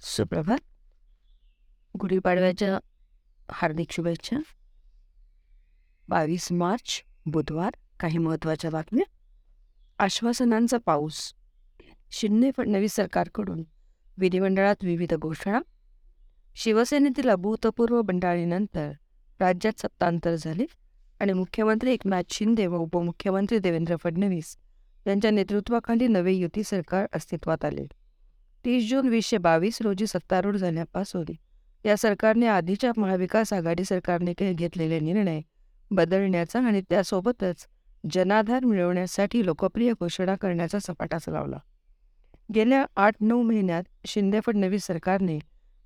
सुप्रभात. गुढीपाडव्याच्या हार्दिक शुभेच्छा. बावीस मार्च बुधवार काही महत्त्वाच्या बातम्या. आश्वासनांचा पाऊस. शिंदे फडणवीस सरकारकडून विधिमंडळात विविध घोषणा. शिवसेनेतील अभूतपूर्व बंडाळीनंतर राज्यात सत्तांतर झाले आणि मुख्यमंत्री एकनाथ शिंदे व उपमुख्यमंत्री देवेंद्र फडणवीस यांच्या नेतृत्वाखाली नवे युती सरकार अस्तित्वात आले. तीस जून वीसशे बावीस रोजी सत्तारूढ झाल्यापासून या सरकारने आधीच्या महाविकास आघाडी सरकारने काही घेतलेले निर्णय बदलण्याचा आणि त्यासोबतच जनाधार मिळवण्यासाठी लोकप्रिय घोषणा करण्याचा सपाटाच लावला. गेल्या आठ नऊ महिन्यात शिंदे फडणवीस सरकारने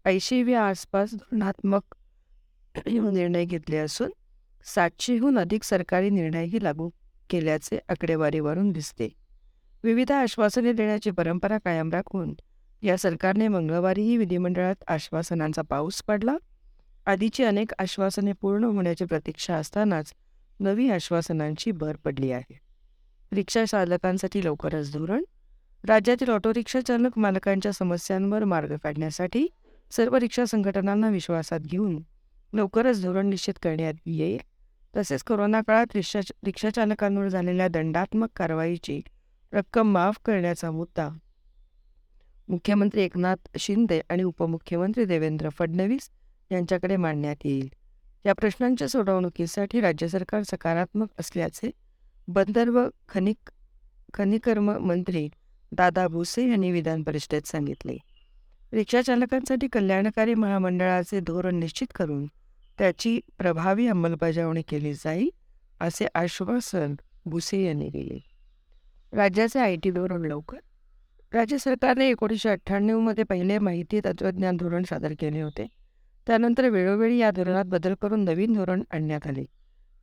ऐंशीव्या आसपास धोरणात्मक निर्णय घेतले असून सातशेहून अधिक सरकारी निर्णयही लागू केल्याचे आकडेवारीवरून दिसते. विविध आश्वासने देण्याची परंपरा कायम राखून या सरकारने मंगळवारीही विधिमंडळात आश्वासनांचा पाऊस पडला. आधीची अनेक आश्वासने पूर्ण होण्याची प्रतीक्षा असतानाच नवी आश्वासनांची भर पडली आहे. रिक्षा चालकांसाठी लवकरच धोरण. राज्यातील ऑटो रिक्षा चालक मालकांच्या समस्यांवर मार्ग काढण्यासाठी सर्व रिक्षा संघटनांना विश्वासात घेऊन लवकरच धोरण निश्चित करण्यात येईल. तसेच कोरोना काळात रिक्षा रिक्षा चालकांवर झालेल्या दंडात्मक कारवाईची रक्कम माफ करण्याचा मुद्दा मुख्यमंत्री एकनाथ शिंदे आणि उपमुख्यमंत्री देवेंद्र फडणवीस यांच्याकडे मांडण्यात येईल. या प्रश्नांच्या सोडवणुकीसाठी राज्य सरकार सकारात्मक असल्याचे बंदर व खनिक खनिकर्म मंत्री दादा भुसे यांनी विधान परिषदेत सांगितले. रिक्षा चालकांसाठी कल्याणकारी महामंडळाचे धोरण निश्चित करून त्याची प्रभावी अंमलबजावणी केली जाईल असे आश्वासन भुसे यांनी दिले. राज्याचे आय टी धोरण लवकर राज्य सरकारने एकोणीसशे अठ्ठ्याण्णवमध्ये पहिले माहिती तंत्रज्ञान धोरण सादर केले होते. त्यानंतर वेळोवेळी या धोरणात बदल करून नवीन धोरण आणण्यात आले.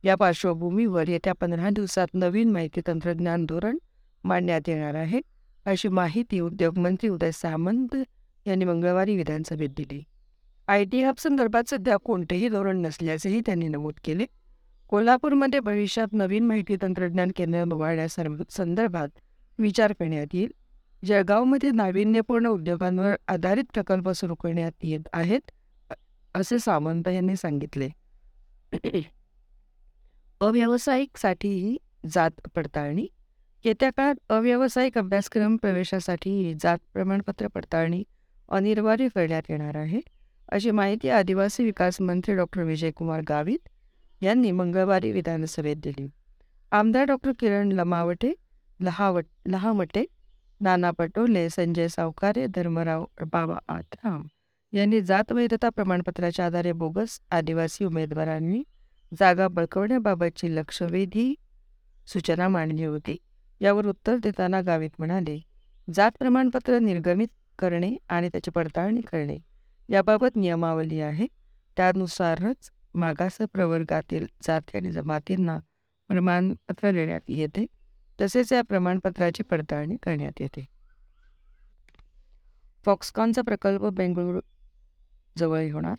या पार्श्वभूमीवर येत्या पंधरा दिवसात नवीन माहिती तंत्रज्ञान धोरण मांडण्यात येणार आहे अशी माहिती उद्योगमंत्री उदय सामंत यांनी मंगळवारी विधानसभेत दिली. आय टी हब संदर्भात सध्या कोणतेही धोरण नसल्याचेही त्यांनी नमूद केले. कोल्हापूरमध्ये भविष्यात नवीन माहिती तंत्रज्ञान केंद्र उभारण्यासंदर्भात विचार करण्यात येईल. जळगावमध्ये नाविन्यपूर्ण उद्योगांवर आधारित प्रकल्प सुरू करण्यात येत आहेत असे सामंत यांनी सांगितले. अव्यावसायिकसाठीही जात पडताळणी. येत्या काळात अव्यावसायिक अभ्यासक्रम प्रवेशासाठी जात प्रमाणपत्र पडताळणी अनिवार्य करण्यात येणार आहे अशी माहिती आदिवासी विकास मंत्री डॉक्टर विजयकुमार गावित यांनी मंगळवारी विधानसभेत दिली. आमदार डॉक्टर किरण लमावटे लहावट लहामटे नाना पटोले संजय सावकारे धर्मराव बाबा आत्राम यांनी जात वैधता प्रमाणपत्राच्या आधारे बोगस आदिवासी उमेदवारांनी जागा बळकवण्याबाबतची लक्षवेधी सूचना मांडली होती. यावर उत्तर देताना गावित म्हणाले जात प्रमाणपत्र निर्गमित करणे आणि त्याची पडताळणी करणे याबाबत नियमावली आहे. त्यानुसारच मागास प्रवर्गातील जाती आणि जमातींना प्रमाणपत्र देण्यात येते. तसेच या प्रमाणपत्राची पडताळणी करण्यात येते. फॉक्सकॉनचा प्रकल्प बेंगळुरू जवळ होणार.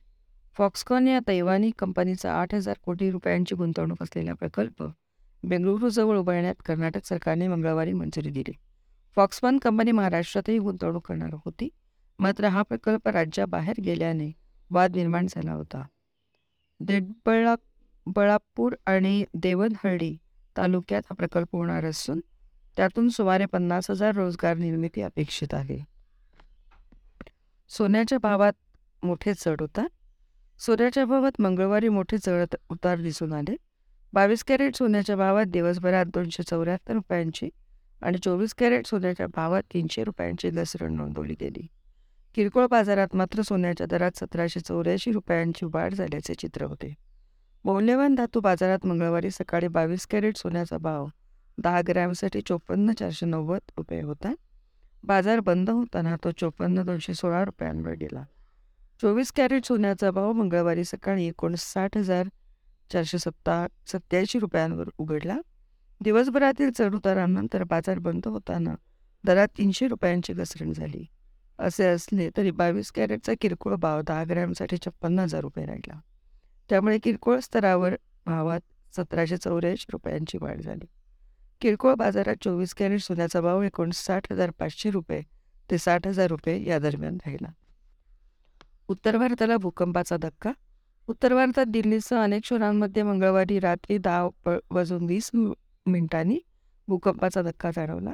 फॉक्सकॉन या तैवानी कंपनीचा आठ हजार कोटी रुपयांची गुंतवणूक असलेला प्रकल्प बेंगळुरूजवळ उभारण्यात कर्नाटक सरकारने मंगळवारी मंजुरी दिली. फॉक्सकॉन कंपनी महाराष्ट्रातही गुंतवणूक करणार होती मात्र हा प्रकल्प राज्याबाहेर गेल्याने वाद निर्माण झाला होता. देडबळा बळापूर आणि देवनहळ्ळी तालुक्यात हा प्रकल्प होणार असून त्यातून सुमारे पन्नास हजार रोजगार निर्मिती अपेक्षित आहे. सोन्याच्या भावात मोठे चढ उतार. सोन्याच्या भावात मंगळवारी मोठे चढ उतार दिसून आले. बावीस कॅरेट सोन्याच्या भावात दिवसभरात दोनशे चौऱ्याहत्तर रुपयांची आणि चोवीस कॅरेट सोन्याच्या भावात तीनशे रुपयांची घसरण नोंदवली गेली. किरकोळ बाजारात मात्र सोन्याच्या दरात सतराशे चौऱ्याऐंशी रुपयांची वाढ झाल्याचे चित्र होते. मौल्यवान धातू बाजारात मंगळवारी सकाळी बावीस कॅरेट सोन्याचा भाव दहा ग्रॅमसाठी चोपन्न चारशे नव्वद रुपये होता. बाजार बंद होताना तो चोपन्न दोनशे सोळा रुपयांवर गेला. चोवीस कॅरेट सोन्याचा भाव मंगळवारी सकाळी एकोणसाठ हजार चारशे सत्ता सत्याऐंशी रुपयांवर उघडला. दिवसभरातील चढउतारानंतर बाजार बंद होताना दरात तीनशे रुपयांची घसरण झाली. असे असले तरी बावीस कॅरेटचा किरकोळ भाव दहा ग्रॅमसाठी छप्पन्न हजार रुपये राहिला. त्यामुळे किरकोळ स्तरावर भावात सतराशे चौऱ्याऐंशी रुपयांची वाढ झाली. किरकोळ बाजारात चोवीस कॅरेट सोन्याचा भाव एकोणसाठ हजार पाचशे रुपये ते साठ हजार रुपये या दरम्यान राहिला. उत्तर भारताला भूकंपाचा धक्का? उत्तर भारतात दिल्लीसह अनेक शहरांमध्ये मंगळवारी रात्री दहा वाजून वीस मिनिटांनी भूकंपाचा धक्का जाणवला.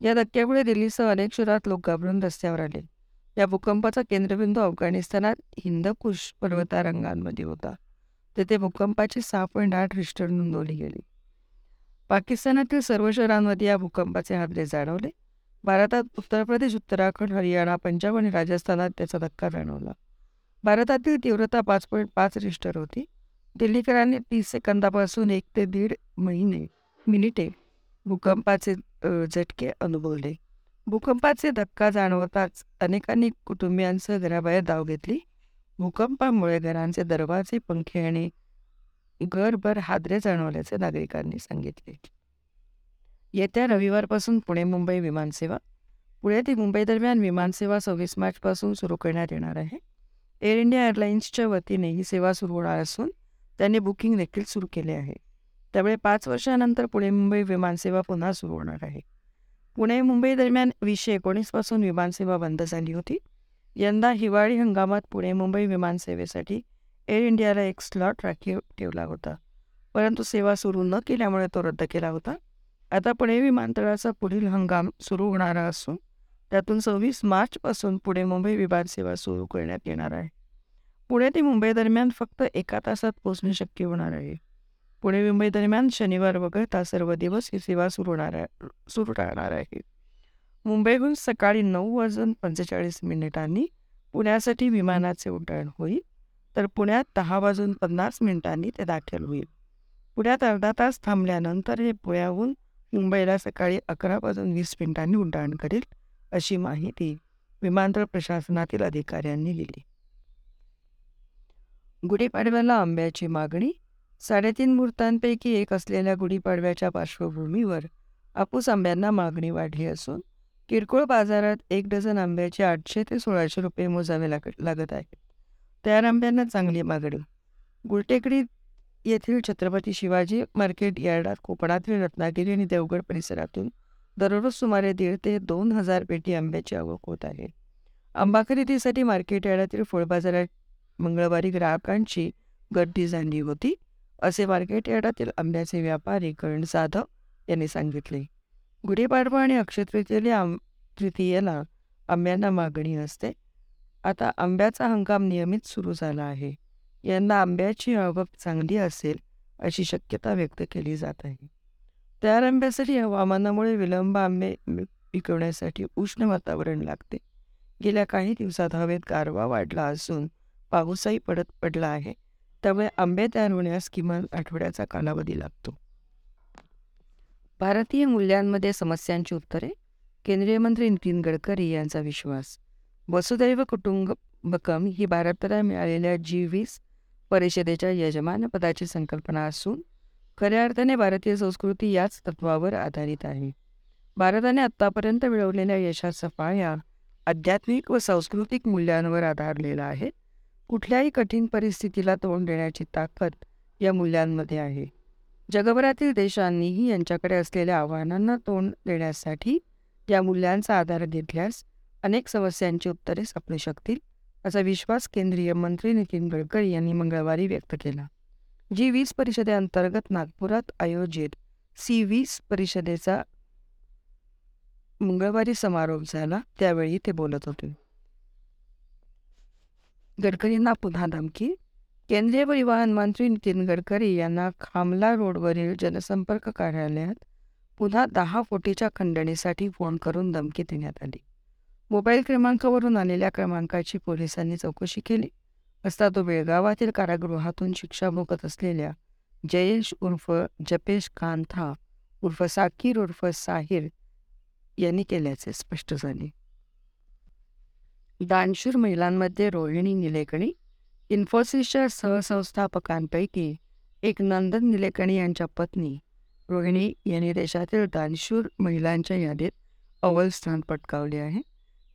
या धक्क्यामुळे दिल्लीसह अनेक शहरात लोक घाबरून रस्त्यावर आले. या भूकंपाचा केंद्रबिंदू अफगाणिस्तानात हिंदकुश पर्वतारंगांमध्ये होता. तेथे भूकंपाची सहा पॉईंट आठ रिस्टर नोंदवली गेली. पाकिस्तानातील सर्व शहरांमध्ये या भूकंपाचे हादरे जाणवले. भारतात उत्तर प्रदेश उत्तराखंड हरियाणा पंजाब आणि राजस्थानात त्याचा धक्का जाणवला. भारतातील तीव्रता पाच पॉईंट पाच रिस्टर होती. दिल्लीकरांनी तीस सेकंदापासून एक ते दीड महिने मिनिटे भूकंपाचे झटके अनुभवले. भूकंपाचे धक्का जाणवताच अनेकांनी कुटुंबियांसह घराबाहेर धाव घेतली. भूकंपामुळे घरांचे दरवाजे पंखे आणि घरभर हादरे जाणवल्याचे नागरिकांनी सांगितले. येत्या रविवारपासून पुणे मुंबई विमानसेवा पुणे ते मुंबई दरम्यान विमानसेवा सव्वीस मार्चपासून सुरू करण्यात येणार आहे. एअर इंडिया एअरलाईन्सच्या वतीने ही सेवा सुरू होणार असून त्यांनी बुकिंग देखील सुरू केले आहे. त्यामुळे पाच वर्षानंतर पुणे मुंबई विमानसेवा पुन्हा सुरू होणार आहे. पुणे मुंबई दरम्यान वीसशे एकोणीसपासून विमानसेवा बंद झाली होती. यंदा हिवाळी हंगामात पुणे मुंबई विमानसेवेसाठी एअर इंडियाला एक स्लॉट राखीव ठेवला होता. परंतु सेवा सुरू न केल्यामुळे तो रद्द केला होता. आता पुणे विमानतळाचा पुढील हंगाम सुरू होणारा असून त्यातून सव्वीस मार्चपासून पुणे मुंबई विमानसेवा सुरू करण्यात येणार आहे. पुणे ते मुंबई दरम्यान फक्त एका तासात पोहोचणे शक्य होणार आहे. पुणे मुंबई दरम्यान शनिवार वगळता सर्व दिवस ही सेवा सुरू होणार सुरू राहणार आहे. मुंबईहून सकाळी नऊ वाजून पंचेचाळीस मिनिटांनी पुण्यासाठी विमानाचे उड्डाण होईल. तर पुण्यात दहा वाजून पन्नास मिनिटांनी ते दाखल होईल. पुण्यात अर्धा तास थांबल्यानंतर हे पुण्याहून मुंबईला सकाळी अकरा वाजून वीस मिनिटांनी उड्डाण करेल अशी माहिती विमानतळ प्रशासनातील अधिकाऱ्यांनी दिली. गुढीपाडव्याला आंब्याची मागणी साडेतीन मुहूर्तांपैकी एक असलेल्या गुढीपाडव्याच्या पार्श्वभूमीवर आपूस आंब्यांना मागणी वाढली असून किरकोळ बाजारात एक डझन आंब्याचे आठशे ते सोळाशे रुपये मोजावे लाग लागत आहेत तयार आंब्यांना चांगली मागणी. गुलटेकडी येथील छत्रपती शिवाजी मार्केट यार्डात कोकणातील रत्नागिरी आणि देवगड परिसरातून दररोज सुमारे दीड ते दोन हजार पेटी आंब्याची आवक होत आहे. आंबा खरेदीसाठी मार्केट यार्डातील फळ बाजारात मंगळवारी ग्राहकांची गर्दी झाली होती असे मार्केट यार्डातील आंब्याचे व्यापारी करण जाधव यांनी सांगितले. गुढीपाडवा आणि अक्षय आम तृतीयेला आंब्यांना मागणी असते. आता आंब्याचा हंगाम नियमित सुरू झाला आहे. यंदा आंब्याची आवक चांगली असेल अशी शक्यता व्यक्त केली जात आहे. तयार आंब्यासाठी हवामानामुळे विलंब आंबे पिकवण्यासाठी उष्ण वातावरण लागते. गेल्या काही दिवसात हवेत गारवा वाढला असून पाऊसही पडत पडला आहे. त्यामुळे आंबे तयार होण्यास किमान आठवड्याचा कालावधी लागतो. भारतीय मूल्यांमध्ये समस्यांची उत्तरे? केंद्रीय मंत्री नितीन गडकरी यांचा विश्वास. वसुदैव कुटुंबकम ही भारताला मिळालेल्या जी वीस परिषदेच्या यजमानपदाची संकल्पना असून खऱ्या अर्थाने भारतीय संस्कृती याच तत्वावर आधारित आहे. भारताने आत्तापर्यंत मिळवलेल्या यशाचा पाया आध्यात्मिक व सांस्कृतिक मूल्यांवर आधारलेला आहे. कुठल्याही कठीण परिस्थितीला तोंड देण्याची ताकद या मूल्यांमध्ये आहे. जगभरातील देशांनीही यांच्याकडे असलेल्या आव्हानांना तोंड देण्यासाठी या मूल्यांचा आधार घेतल्यास अनेक समस्यांची उत्तरे सापडू शकतील असा विश्वास केंद्रीय मंत्री नितीन गडकरी यांनी मंगळवारी व्यक्त केला. जी वीस परिषदेअंतर्गत नागपुरात आयोजित सी वीस परिषदेचा मंगळवारी समारोप झाला त्यावेळी ते बोलत होते. गडकरींना पुन्हा धमकी केंद्रीय परिवहन मंत्री नितीन गडकरी यांना खामला रोडवरील जनसंपर्क कार्यालयात पुन्हा दहा कोटीच्या खंडणीसाठी फोन करून धमकी देण्यात आली. मोबाईल क्रमांकावरून आलेल्या क्रमांकाची पोलिसांनी चौकशी केली. असता तो बेळगावातील कारागृहातून शिक्षा भोगत असलेल्या जयेश उर्फ जपेश कांथा उर्फ साकीर उर्फ साहिर यांनी केल्याचे स्पष्ट झाले. दानशूर महिलांमध्ये रोहिणी निलेकणी इन्फोसिसच्या सहसंस्थापकांपैकी एक नंदन निलेकणी यांच्या पत्नी रोहिणी यांनी देशातील दानशूर महिलांच्या यादीत अव्वल स्थान पटकावले आहे.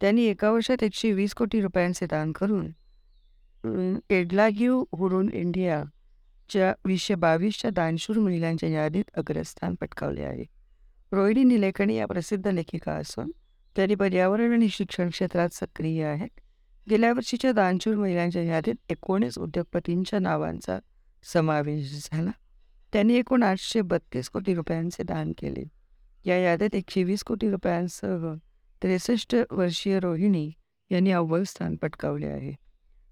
त्यांनी एका वर्षात एकशे वीस कोटी रुपयांचे दान करून एडलाग्यू हुरून इंडियाच्या वीसशे बावीसच्या दानशूर महिलांच्या यादीत अग्रस्थान पटकावले आहे. रोहिणी निलेकणी या प्रसिद्ध लेखिका असून तरी पर्यावरण आणि शिक्षण क्षेत्रात सक्रिय आहेत. गेल्या वर्षीच्या दानशूर महिलांच्या यादीत एकोणीस उद्योगपतींच्या नावांचा समावेश झाला. त्यांनी एकूण आठशे बत्तीस कोटी रुपयांचे दान केले. या यादीत एकशे वीस कोटी रुपयांसह त्रेसष्ट वर्षीय रोहिणी यांनी अव्वल स्थान पटकावले आहे.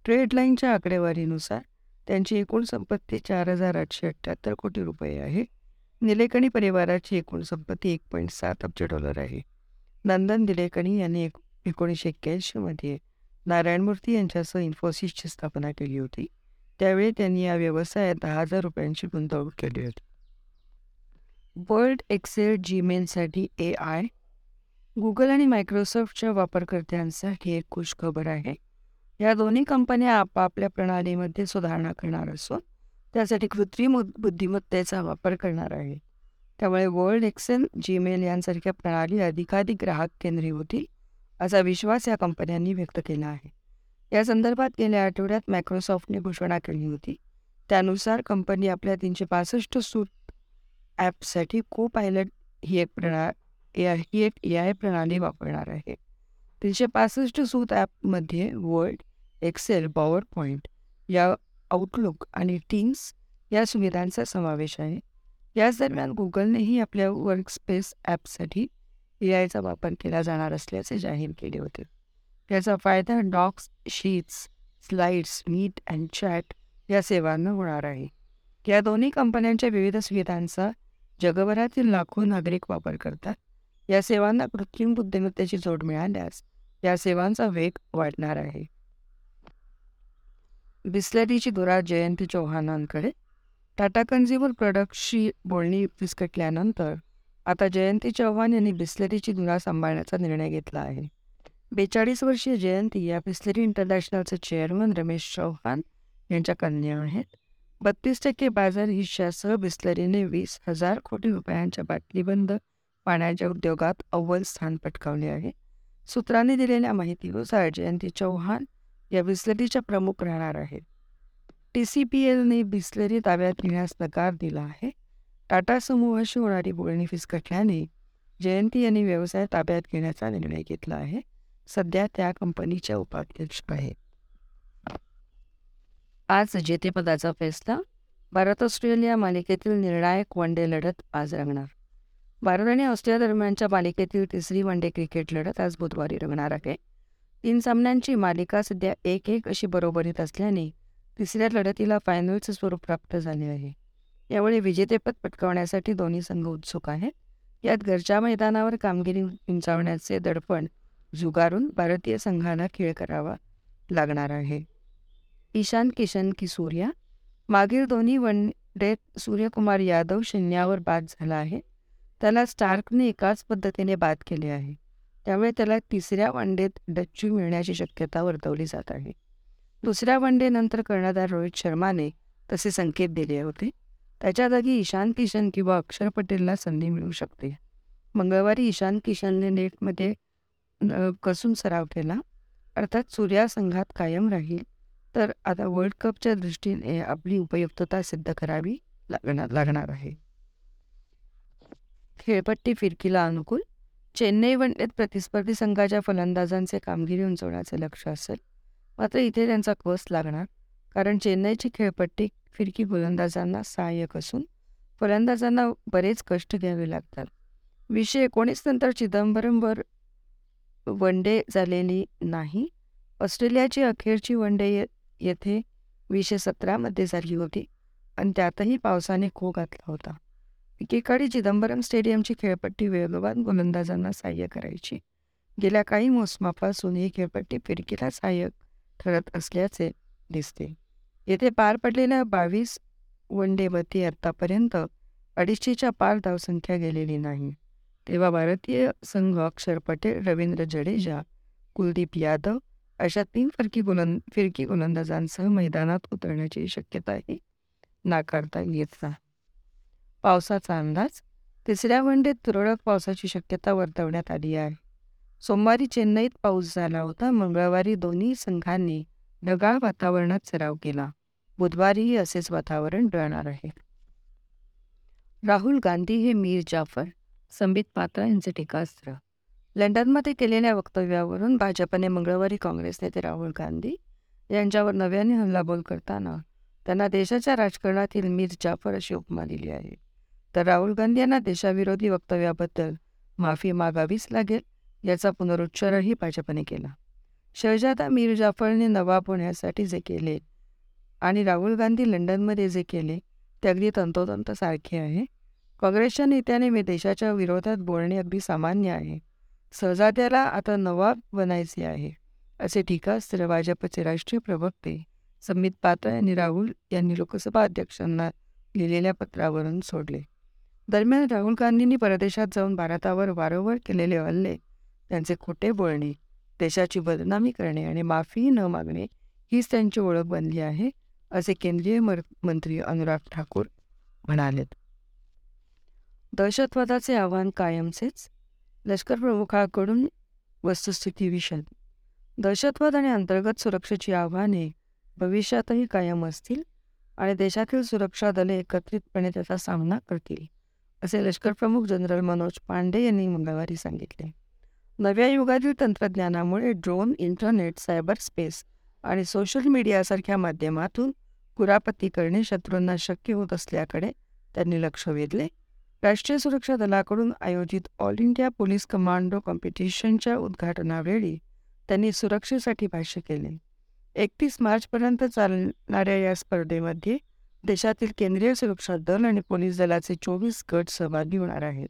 ट्रेड लाईनच्या आकडेवारीनुसार त्यांची एकूण संपत्ती चार हजार आठशे अठ्ठ्याहत्तर कोटी रुपये आहे. निलेकणी परिवाराची एकूण संपत्ती एक पॉईंट सात अब्ज डॉलर आहे. नंदन निलेकणी यांनी एक एकोणीसशे एक्क्याऐंशीमध्ये नारायणमूर्ती यांच्यासह इन्फोसिसची स्थापना केली होती. त्यावेळी त्यांनी या व्यवसायात दहा हजार रुपयांची गुंतवणूक केली होती. वर्ल्ड एक्सेल जीमेलसाठी ए आय गुगल आणि मायक्रोसॉफ्टच्या वापरकर्त्यांसाठी एक खुशखबर आहे. या दोन्ही कंपन्या आपापल्या प्रणालीमध्ये सुधारणा करणार असून त्यासाठी कृत्रिम बुद्धिमत्तेचा वापर करणार आहे. त्यामुळे वर्ल्ड एक्सेल जीमेल यांसारख्या प्रणाली अधिकाधिक ग्राहक केंद्री होतील असा विश्वास या कंपन्यांनी व्यक्त केला आहे. या संदर्भात गेल्या आठवड्यात मायक्रोसॉफ्टने घोषणा केली होती. त्यानुसार कंपनी आपल्या तीनशे पासष्ट सूट ॲपसाठी को पायलट ही एक प्रणा ही एक ए आय प्रणाली वापरणार आहे. तीनशे पासष्ट सूत ॲपमध्ये वर्ड एक्सेल पॉवर पॉईंट या आउटलुक आणि टीम्स या सुविधांचा समावेश आहे. याच दरम्यान गुगलनेही आपल्या वर्कस्पेस ॲपसाठी एआयचा वापर केला जाणार असल्याचे जाहीर केले होते. याचा फायदा Docs Sheets Slides Meet and Chat या सेवांना होणार आहे. या दोन्ही कंपन्यांच्या विविध सुविधांचा जगभरातील लाखो नागरिक वापर करतात. या सेवांना कृत्रिम बुद्धिमत्तेची जोड मिळाल्यास या सेवांचा वेग वाढणार आहे. बिस्लरीची दुरा जयंती चौहानांकडे. टाटा कन्झ्युमर प्रोडक्टशी बोलणी विस्कटल्यानंतर आता जयंती चव्हाण यांनी बिस्लरीची धुरा सांभाळण्याचा निर्णय घेतला आहे. बेचाळीस वर्षीय जयंती या बिस्लरी इंटरनॅशनलचे चेअरमन रमेश चव्हाण यांच्या कन्या आहेत. बत्तीस टक्के बाजार हिश्श्यासह बिस्लरीने वीस हजार कोटी रुपयांच्या बाटलीबंद पाण्याच्या उद्योगात अव्वल स्थान पटकावले आहे. सूत्रांनी दिलेल्या माहितीनुसार जयंती चौहान या बिस्लरीच्या प्रमुख राहणार आहेत. टी सी पी एलने बिस्लरी ताब्यात घेण्यास नकार दिला आहे. टाटा समूहाशी होणारी बोलणी फिसकटल्याने जयंती यांनी व्यवसाय ताब्यात घेण्याचा निर्णय घेतला आहे. सध्या त्या कंपनीच्या उपाध्यक्ष आहेत. आज जेतेपदाचा फैसला भारत ऑस्ट्रेलिया मालिकेतील निर्णायक वन डे लढत आज रंगणार. भारत आणि ऑस्ट्रेलिया दरम्यानच्या मालिकेतील तिसरी वन डे क्रिकेट लढत आज बुधवारी रंगणार आहे. तीन सामन्यांची मालिका सध्या एक एक अशी बरोबरीत असल्याने तिसऱ्या लढतीला फायनलचं स्वरूप प्राप्त झाले आहे. यावेळी विजेतेपद पटकावण्यासाठी दोन्ही संघ उत्सुक आहेत. यात घरच्या मैदानावर कामगिरी उंचावण्याचे दडपण झुगारून भारतीय संघाला खेळ करावा लागणार आहे. ईशान किशन की सूर्या मागील दोन्ही वन डेत सूर्यकुमार यादव शून्यावर बाद झाला आहे. त्याला स्टार्कने एकाच पद्धतीने बाद केले आहे. त्यामुळे त्याला तिसऱ्या वनडेत डच्चू मिळण्याची शक्यता वर्तवली जात आहे. दुसऱ्या वनडेनंतर कर्णधार रोहित शर्माने तसे संकेत दिले होते. त्याच्या जागी ईशान किशन किंवा अक्षर पटेलला संधी मिळू शकते. मंगळवारी ईशान किशनने नेटमध्ये कसून सराव केला. अर्थात सूर्या संघात कायम राहील. तर आता वर्ल्ड कपच्या दृष्टीने आपली उपयुक्तता सिद्ध करावी लागणार लागणार आहे. खेळपट्टी फिरकीला अनुकूल. चेन्नई वनडेत प्रतिस्पर्धी संघाच्या फलंदाजांचे कामगिरी उंचवण्याचे लक्ष असेल. मात्र इथे त्यांचा कस लागणार? कारण चेन्नईची खेळपट्टी फिरकी गोलंदाजांना सहाय्यक असून फलंदाजांना बरेच कष्ट घ्यावे लागतात. विशे एकोणीस नंतर चिदंबरमवर वन डे झालेली नाही. ऑस्ट्रेलियाची अखेरची वन डे येथे वीसशे सतरामध्ये झाली होती आणि त्यातही पावसाने खो घातला होता. एकेकाळी चिदंबरम स्टेडियमची खेळपट्टी वेगवान गोलंदाजांना सहाय्य करायची. गेल्या काही मोसमापासून ही खेळपट्टी फिरकीला सहाय्यक ठरत असल्याचे दिसते. येथे पार पडलेल्या बावीस वन डेमध्ये आत्तापर्यंत अडीचशेच्या पार धावसंख्या गेलेली नाही. तेव्हा भारतीय संघ अक्षर पटेल रवींद्र जडेजा कुलदीप यादव अशा तीन फरकी गोलंद फिरकी गोलंदाजांसह मैदानात उतरण्याची शक्यताही नाकारता येत नाही. पावसाचा अंदाज तिसऱ्या वनडेत तुरळक पावसाची शक्यता वर्तवण्यात आली आहे. सोमवारी चेन्नईत पाऊस झाला होता मंगळवारी दोन्ही संघांनी ढगाळ वातावरणात सराव केला. बुधवारीही असेच वातावरण राहणार आहे. राहुल गांधी हे मीर जाफर संबित पात्रा यांचे टीकास्त्र. लंडनमध्ये केलेल्या वक्तव्यावरून भाजपने मंगळवारी काँग्रेस नेते राहुल गांधी यांच्यावर नव्याने हल्लाबोल करताना त्यांना देशाच्या राजकारणातील मीर जाफर अशी उपमा दिली आहे. तर राहुल गांधी यांना देशाविरोधी वक्तव्याबद्दल माफी मागावीच लागेल याचा पुनरुच्चारही भाजपने केला. शहजादा मीर जाफरने नवाब होण्यासाठी जे केले आणि राहुल गांधी लंडनमध्ये जे केले ते अगदी तंतोतंत सारखे आहे. काँग्रेसच्या नेत्याने मी देशाच्या विरोधात बोलणे अगदी सामान्य आहे. सहजात्याला आता नवाब बनायचे आहे असे टीकास्त्र भाजपचे राष्ट्रीय प्रवक्ते संबित पात्रा यांनी राहुल यांनी लोकसभा अध्यक्षांना लिहिलेल्या पत्रावरून सोडले. दरम्यान राहुल गांधींनी परदेशात जाऊन भारतावर वारंवार केलेले हल्ले त्यांचे खोटे बोलणे देशाची बदनामी करणे आणि माफी न मागणे हीच त्यांची ओळख बनली आहे. असे केंद्रीय मंत्री अनुराग ठाकूर म्हणालेत. दहशतवादाचे आव्हान कायमचेच. लष्कर प्रमुखाकडून वस्तुस्थिती विषद. दहशतवाद आणि अंतर्गत सुरक्षेची आव्हाने भविष्यातही कायम असतील आणि देशातील सुरक्षा दले एकत्रितपणे त्याचा सामना करतील असे लष्कर प्रमुख जनरल मनोज पांडे यांनी मंगळवारी सांगितले. नव्या युगातील तंत्रज्ञानामुळे ड्रोन इंटरनेट सायबर स्पेस आणि सोशल मीडियासारख्या माध्यमातून कुरापती करणे शत्रूंना शक्य होत असल्याकडे त्यांनी लक्ष वेधले. राष्ट्रीय सुरक्षा दलाकडून आयोजित ऑल इंडिया पोलीस कमांडो कॉम्पिटिशनच्या उद्घाटनावेळी त्यांनी सुरक्षेसाठी भाष्य केले. एकतीस मार्चपर्यंत चालणाऱ्या या स्पर्धेमध्ये देशातील केंद्रीय सुरक्षा दल आणि पोलीस दलाचे चोवीस गट सहभागी होणार आहेत.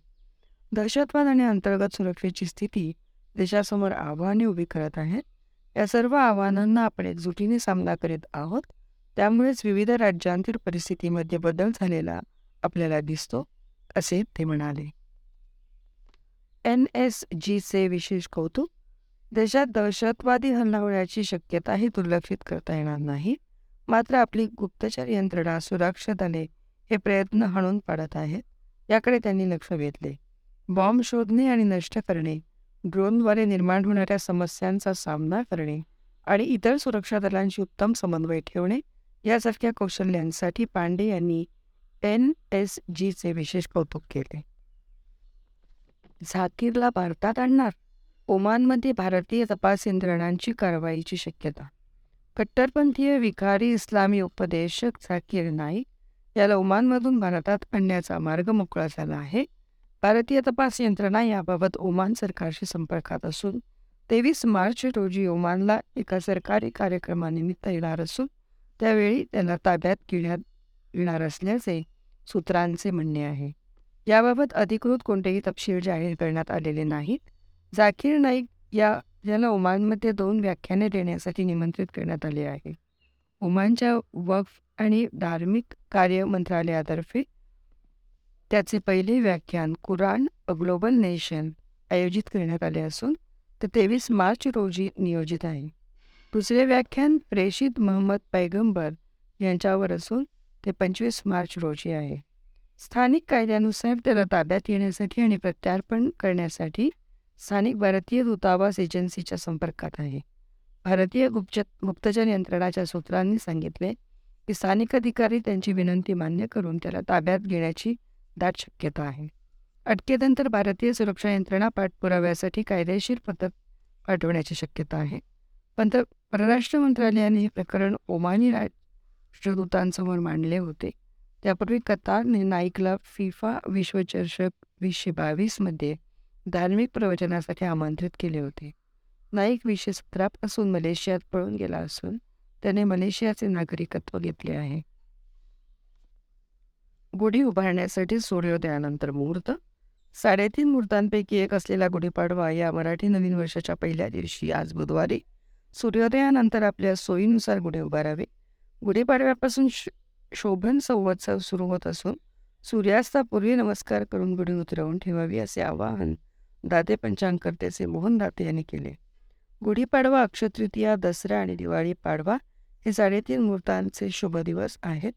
दहशतवाद आणि अंतर्गत सुरक्षेची स्थिती देशासमोर आव्हाने उभी करत आहेत. या सर्व आव्हानांना आपण एकजुटीने सामना करीत आहोत. त्यामुळेच विविध राज्यांतील परिस्थितीमध्ये बदल झालेला आपल्याला दिसतो असे ते म्हणाले. एन एस जीचे विशेष कौतुक देशात दहशतवादी हल्ला होण्याची शक्यताही दुर्लक्षित करता येणार नाही. मात्र आपली गुप्तचर यंत्रणा सुरक्षा दले हे प्रयत्न हाणून पाडत आहेत याकडे त्यांनी लक्ष वेधले. बॉम्ब शोधणे आणि नष्ट करणे ड्रोनद्वारे निर्माण होणाऱ्या समस्यांचा सामना करणे आणि इतर सुरक्षा दलांशी उत्तम समन्वय ठेवणे यासारख्या कौशल्यांसाठी पांडे यांनी एन एस जीचे विशेष कौतुक केले. झाकीरला भारतात आणणार ओमानमध्ये भारतीय तपास यंत्रणांची कारवाईची शक्यता. कट्टरपंथीय विकारी इस्लामी उपदेशक झाकीर नाईक याला ओमानमधून भारतात आणण्याचा मार्ग मोकळा झाला आहे. भारतीय तपास यंत्रणा याबाबत ओमान सरकारशी संपर्कात असून तेवीस मार्च रोजी ओमानला एका सरकारी कार्यक्रमानिमित्त येणार असून त्यावेळी त्याला ताब्यात घेण्यात येणार असल्याचे सूत्रांचे म्हणणे आहे. याबाबत अधिकृत कोणतेही तपशील जाहीर करण्यात आलेले नाहीत. झाकीर नाईक या याला ओमानमध्ये दोन व्याख्याने देण्यासाठी निमंत्रित करण्यात आले आहे. ओमानच्या वक्फ आणि धार्मिक कार्य मंत्रालयातर्फे त्याचे पहिले व्याख्यान कुराण अ ग्लोबल नेशन आयोजित करण्यात आले असून ते तेवीस मार्च रोजी नियोजित आहे. दुसरे व्याख्यान प्रेषित महम्मद पैगंबर यांच्यावर असून ते पंचवीस मार्च रोजी आहे. स्थानिक कायद्यानुसार त्याला ताब्यात येण्यासाठी आणि प्रत्यार्पण करण्यासाठी स्थानिक भारतीय दूतावास एजन्सीच्या संपर्कात आहे. भारतीय गुप्त गुप्तचर यंत्रणाच्या सूत्रांनी सांगितले की स्थानिक अधिकारी त्यांची विनंती मान्य करून त्याला ताब्यात घेण्याची दाट शक्यता आहे. अटकेनंतर भारतीय सुरक्षा यंत्रणा पाठपुराव्यासाठी कायदेशीर पथक पाठवण्याची शक्यता आहे. पंत परराष्ट्र मंत्रालयाने हे प्रकरण ओमानी राष्ट्रदूतांसमोर मांडले होते. त्यापूर्वी कतारने नाईकला फिफा विश्वचषक वीसशे बावीसमध्ये धार्मिक प्रवचनासाठी आमंत्रित केले होते. नाईक वीसशे सतरापासून मलेशियात पळून गेला असून त्याने मलेशियाचे नागरिकत्व घेतले आहे. गुढी उभारण्यासाठी सूर्योदयानंतर मुहूर्त. साडेतीन मुहूर्तांपैकी एक असलेला गुढीपाडवा या मराठी नवीन वर्षाच्या पहिल्या दिवशी आज बुधवारी. सूर्योदयानंतर आपल्या सोयीनुसार गुढी उभारावे. गुढीपाडव्यापासून शोभन संवत्सव सुरू होत असून सूर्यास्तापूर्वी नमस्कार करून गुढी उतरवून ठेवावी असे आवाहन दाते पंचांगकर्त्याचे मोहन दाते यांनी केले. गुढीपाडवा अक्षतृतीया दसरा आणि दिवाळी पाडवा हे साडेतीन मुहूर्तांचे शुभ दिवस आहेत.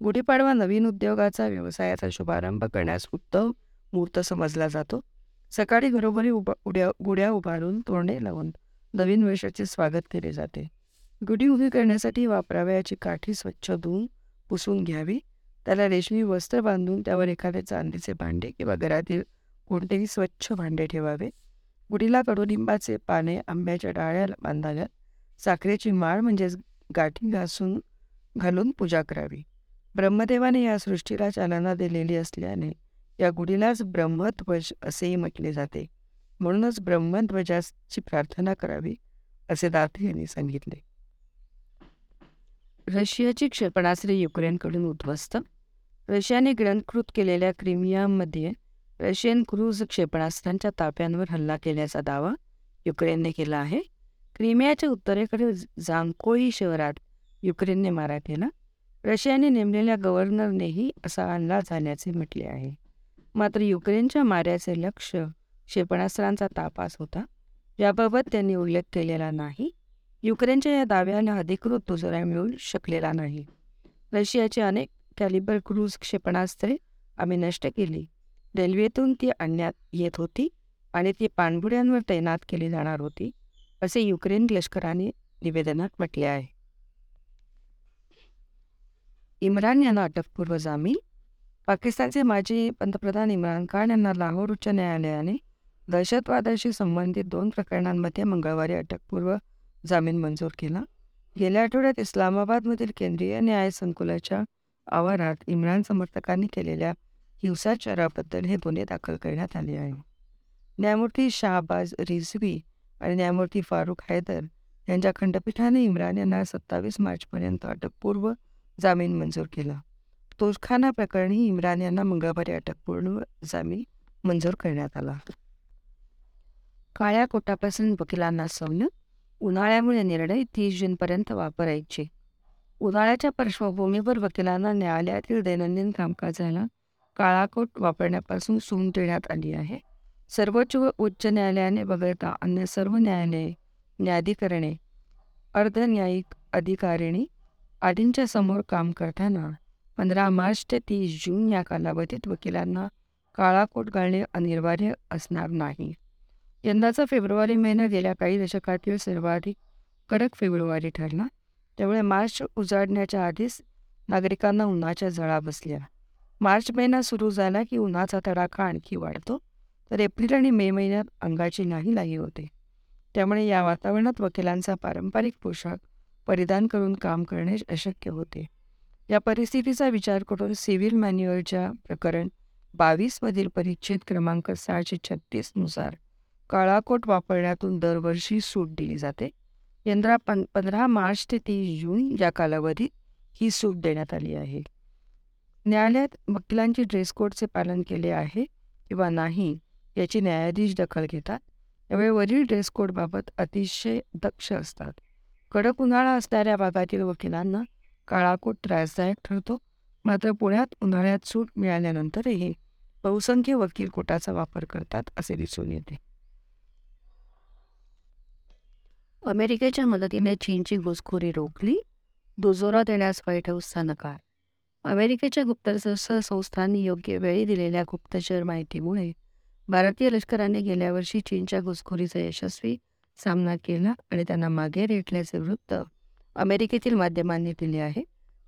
गुढीपाडवा नवीन उद्योगाचा व्यवसायाचा शुभारंभ करण्यास उत्तम मुहूर्त समजला जातो. सकाळी घरोघरी उभा उड्या गुड्या उभारून तोरणे लावून नवीन वर्षाचे स्वागत केले जाते. गुढी उभी करण्यासाठी वापरावयाची काठी स्वच्छ धुवून पुसून घ्यावी. त्याला रेशमी वस्त्र बांधून त्यावर एखादे चांदीचे भांडे किंवा घरातील कोणतेही स्वच्छ भांडे ठेवावे. गुढीला कडुलिंबाचे पाने आंब्याच्या डाळ्या बांधाव्यात. साखरेची माळ म्हणजेच गाठी घासून घालून पूजा करावी. ब्रह्मदेवाने या सृष्टीला चालना दिलेली असल्याने या गुढीलाच ब्रह्मध्वज असेही म्हटले जाते. म्हणूनच ब्रह्मध्वजाची प्रार्थना करावी असे दाते यांनी सांगितले. रशियाची क्षेपणास्त्रे युक्रेनकडून उद्ध्वस्त. रशियाने ग्रंथकृत केलेल्या क्रिमियामध्ये रशियन क्रूज क्षेपणास्त्रांच्या ताफ्यांवर हल्ला केल्याचा दावा युक्रेनने केला आहे. क्रिमियाच्या उत्तरेकडील जांकोई शहरात युक्रेनने मारा केला. रशियाने नेमलेल्या गव्हर्नरनेही असा अंदाज झाल्याचे म्हटले आहे. मात्र युक्रेनच्या माऱ्याचे लक्ष क्षेपणास्त्रांचा तापास होता याबाबत त्यांनी उल्लेख केलेला नाही. युक्रेनच्या या दाव्याला अधिकृत दुसऱ्या मिळू शकलेला नाही. रशियाचे अनेक कॅलिबर क्रूज क्षेपणास्त्रे आम्ही नष्ट केली. रेल्वेतून ती आणण्यात येत होती आणि ती पाणबुड्यांवर तैनात केली जाणार होती असे युक्रेन लष्कराने निवेदनात म्हटले आहे. इम्रान यांना अटकपूर्व जामीन. पाकिस्तानचे माजी पंतप्रधान इम्रान खान यांना लाहोर उच्च न्यायालयाने दहशतवादाशी संबंधित दोन प्रकरणांमध्ये मंगळवारी अटकपूर्व जामीन मंजूर केला. गेल्या आठवड्यात इस्लामाबादमधील केंद्रीय न्याय संकुलाच्या आवारात इम्रान समर्थकांनी केलेल्या हिंसाचाराबद्दल हे गुन्हे दाखल करण्यात आले आहे न्यायमूर्ती शाहबाज रिझवी आणि न्यायमूर्ती फारुख हैदर यांच्या खंडपीठाने इम्रान यांना सत्तावीस मार्चपर्यंत अटकपूर्व जामीन मंजूर केला. तोषखाना प्रकरणी इम्रान यांना मंगळवारी अटकपूर्ण जामीन मंजूर करण्यात आला. काळ्या कोटापासून वकिलांना सवलत उन्हाळ्यामुळे निर्णय तीस जूनपर्यंत वापरायचे. उन्हाळ्याच्या पार्श्वभूमीवर वकिलांना न्यायालयातील दैनंदिन कामकाजाला काळाकोट वापरण्यापासून सून देण्यात आली आहे. सर्वोच्च व उच्च न्यायालयाने वगळता अन्य सर्व न्यायालये न्यायाधिकरणे अर्धन्यायिक अधिकारिणी आदींच्या समोर काम करताना पंधरा मार्च ते तीस जून या कालावधीत वकिलांना काळा कोट घालणे अनिवार्य असणार नाही. यंदाचा फेब्रुवारी महिना गेल्या काही दशकातील सर्वाधिक कडक फेब्रुवारी ठरला. त्यामुळे मार्च उजाडण्याच्या आधीच नागरिकांना उन्हाच्या झळा बसल्या. मार्च महिना सुरू झाला की उन्हाचा तडाखा आणखी वाढतो तर एप्रिल आणि मे महिन्यात अंगाची नाही लाही होते. त्यामुळे या वातावरणात वकिलांचा पारंपरिक पोशाख परिधान करून काम करणे अशक्य होते. या परिस्थितीचा विचार करून सिव्हिल मॅन्युअलच्या प्रकरण बावीसमधील परिच्छेद क्रमांक सहाशे छत्तीसनुसार काळाकोट वापरण्यातून दरवर्षी सूट दिली जाते. यंदा पं पंधरा मार्च ते तीस जून या कालावधीत ही सूट देण्यात आली आहे. न्यायालयात वकिलांची ड्रेस कोडचे पालन केले आहे किंवा नाही याची न्यायाधीश दखल घेतात. त्यामुळे वरील ड्रेस कोडबाबत अतिशय दक्ष असतात. कडक उन्हाळा असणाऱ्या भागातील वकिलांना काळाकोट त्रासदायक ठरतो. मात्र पुण्यात उन्हाळ्यात सूट मिळाल्यानंतरही बहुसंख्य वकील कोटाचा वापर करतात असे दिसून येते. अमेरिकेच्या मदतीने चीनची घुसखोरी रोखली. दुजोरा देण्यास व्हाईट हाऊसचा नकार. अमेरिकेच्या गुप्तचर संस्थांनी योग्य वेळी दिलेल्या गुप्तचर माहितीमुळे भारतीय लष्कराने गेल्या वर्षी चीनच्या घुसखोरीचा यशस्वी सामना केला आणि त्यांना मागे रेटल्याचे वृत्त अमेरिकेतील माध्यमांनी दिले आहे.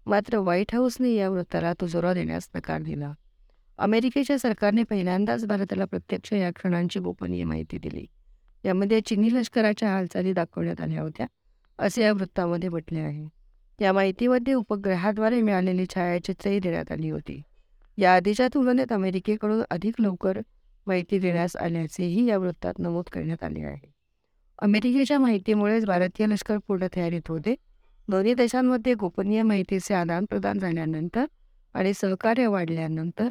मात्र व्हाईट हाऊसने या वृत्ताला तुजोरा देण्यास नकार दिला. अमेरिकेच्या सरकारने पहिल्यांदाच भारताला प्रत्यक्ष या क्षणांची गोपनीय माहिती दिली. यामध्ये चिनी लष्कराच्या हालचाली दाखवण्यात आल्या होत्या असे या वृत्तामध्ये म्हटले आहे. या माहितीमध्ये उपग्रहाद्वारे मिळालेली छायाचित्रही देण्यात आली होती. या आधीच्या तुलनेत अमेरिकेकडून अधिक लवकर माहिती देण्यास आल्याचेही या वृत्तात नमूद करण्यात आले आहे. अमेरिकेच्या माहितीमुळेच भारतीय लष्कर पूर्ण तयारीत होते. दोन्ही देशांमध्ये गोपनीय माहितीचे आदानप्रदान झाल्यानंतर आणि सहकार्य वाढल्यानंतर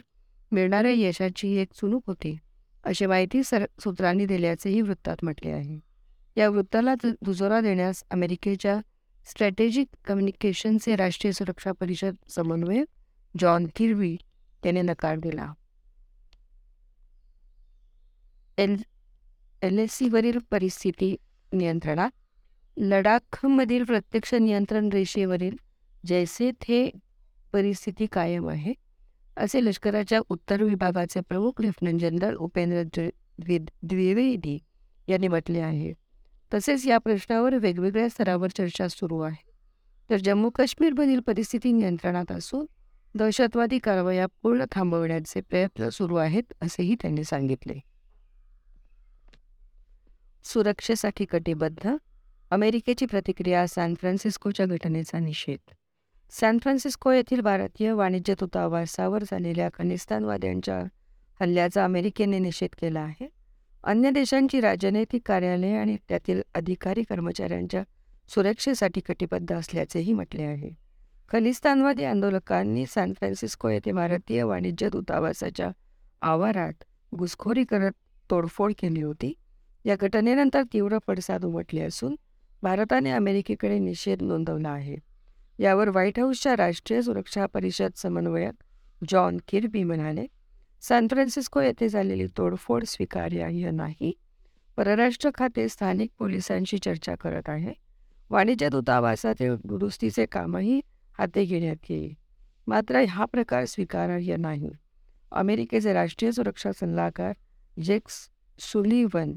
मिळणाऱ्या यशाची एक चुणूक होती. अशी माहिती सर सूत्रांनी दिल्याचेही वृत्तात म्हटले आहे. या वृत्ताला दुजोरा देण्यास अमेरिकेच्या स्ट्रॅटेजिक कम्युनिकेशनचे राष्ट्रीय सुरक्षा परिषद समन्वयक जॉन किर्वी याने नकार दिला. एल एल एस सीवरील परिस्थिती नियंत्रणात. लडाखमधील प्रत्यक्ष नियंत्रण रेषेवरील जैसे थे परिस्थिती कायम आहे असे लष्कराच्या उत्तर विभागाचे प्रमुख लेफ्टनंट जनरल उपेंद्र द्विवेदी यांनी म्हटले आहे. तसेच या प्रश्नावर वेगवेगळ्या स्तरावर चर्चा सुरू आहे. तर जम्मू काश्मीरमधील परिस्थिती नियंत्रणात असून दहशतवादी कारवाया पूर्ण थांबवण्याचे प्रयत्न सुरू आहेत असेही त्यांनी सांगितले. सुरक्षेसाठी कटिबद्ध अमेरिकेची प्रतिक्रिया सॅन फ्रान्सिस्कोच्या घटनेचा निषेध. सॅन फ्रान्सिस्को येथील भारतीय वाणिज्य दूतावासावर झालेल्या खलिस्तानवाद्यांच्या हल्ल्याचा अमेरिकेने निषेध केला आहे. अन्य देशांची राजनैतिक कार्यालये आणि त्यातील अधिकारी कर्मचाऱ्यांच्या सुरक्षेसाठी कटिबद्ध असल्याचेही म्हटले आहे. खलिस्तानवादी आंदोलकांनी सॅन फ्रान्सिस्को येथे भारतीय वाणिज्य दूतावासाच्या आवारात घुसखोरी करत तोडफोड केली होती. या घटनेनंतर तीव्र पडसाद उमटले असून भारताने अमेरिकेकडे निषेध नोंदवला आहे. यावर व्हाईट हाऊसच्या राष्ट्रीय सुरक्षा परिषद समन्वयक जॉन किर्बी म्हणाले सॅन फ्रान्सिस्को येथे झालेली तोडफोड स्वीकार्य नाही. परराष्ट्र खाते स्थानिक पोलिसांशी चर्चा करत आहे. वाणिज्य दूतावासातील दुरुस्तीचे कामही हाती घेण्यात येईल. मात्र हा प्रकार स्वीकारार्ह नाही. अमेरिकेचे राष्ट्रीय सुरक्षा सल्लागार जेक्स सुलिव्हन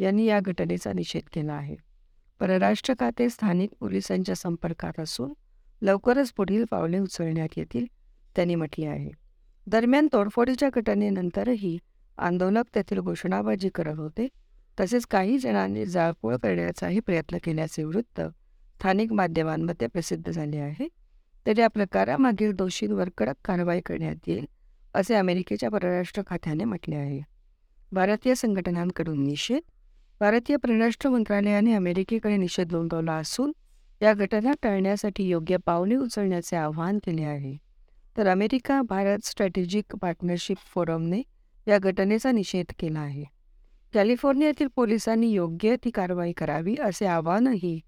यांनी या घटनेचा निषेध केला आहे. परराष्ट्र खाते स्थानिक पोलिसांच्या संपर्कात असून लवकरच पुढील पावले उचलण्यात येतील त्यांनी म्हटले आहे. दरम्यान तोडफोडीच्या घटनेनंतरही आंदोलक तेथील घोषणाबाजी करत होते तसेच काही जणांनी जाळपोळ करण्याचाही प्रयत्न केल्याचे वृत्त स्थानिक माध्यमांमध्ये प्रसिद्ध झाले आहे. तर या प्रकारामागील दोषींवर कडक कारवाई करण्यात येईल असे अमेरिकेच्या परराष्ट्र खात्याने म्हटले आहे. भारतीय संघटनांकडून निषेध भारतीय परराष्ट्र मंत्रालयाने अमेरिकेकडे निषेध नोंदवला असून या घटना टाळण्यासाठी योग्य पावले उचलण्याचे आवाहन केले आहे. तर अमेरिका भारत स्ट्रॅटेजिक पार्टनरशिप फोरमने या घटनेचा निषेध केला आहे. कॅलिफोर्नियातील पोलिसांनी योग्य ती कारवाई करावी असे आवाहनही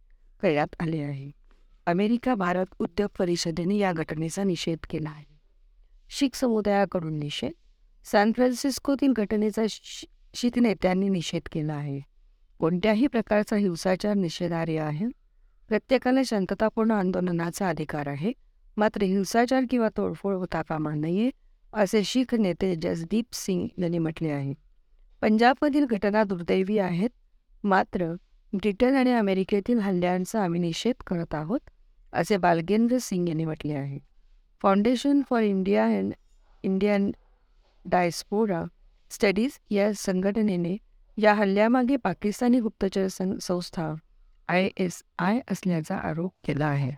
करण्यात आले आहे. अमेरिका भारत उद्योग परिषदेने या घटनेचा निषेध केला आहे. शीख समुदायाकडून निषेध सॅन फ्रान्सिस्कोतील घटनेचा शीख नेत्यांनी निषेध केला आहे. कोणत्याही प्रकारचा हिंसाचार निषेधार्य आहे. प्रत्येकाला शांततापूर्ण आंदोलनाचा अधिकार आहे. मात्र हिंसाचार किंवा तोडफोड होता कामा नये असे शीख नेते जसदीप सिंग यांनी म्हटले आहे. पंजाबमधील घटना दुर्दैवी आहेत. मात्र ब्रिटन आणि अमेरिकेतील हल्ल्यांचा आम्ही निषेध करत आहोत असे बालगेंद्र सिंग यांनी म्हटले आहे. Foundation for India and Indian diaspora studies या संघटनेने या हल्ल्यामागे पाकिस्तानी गुप्तचर संस्था आय एस आय असल्याचा आरोप केला आहे.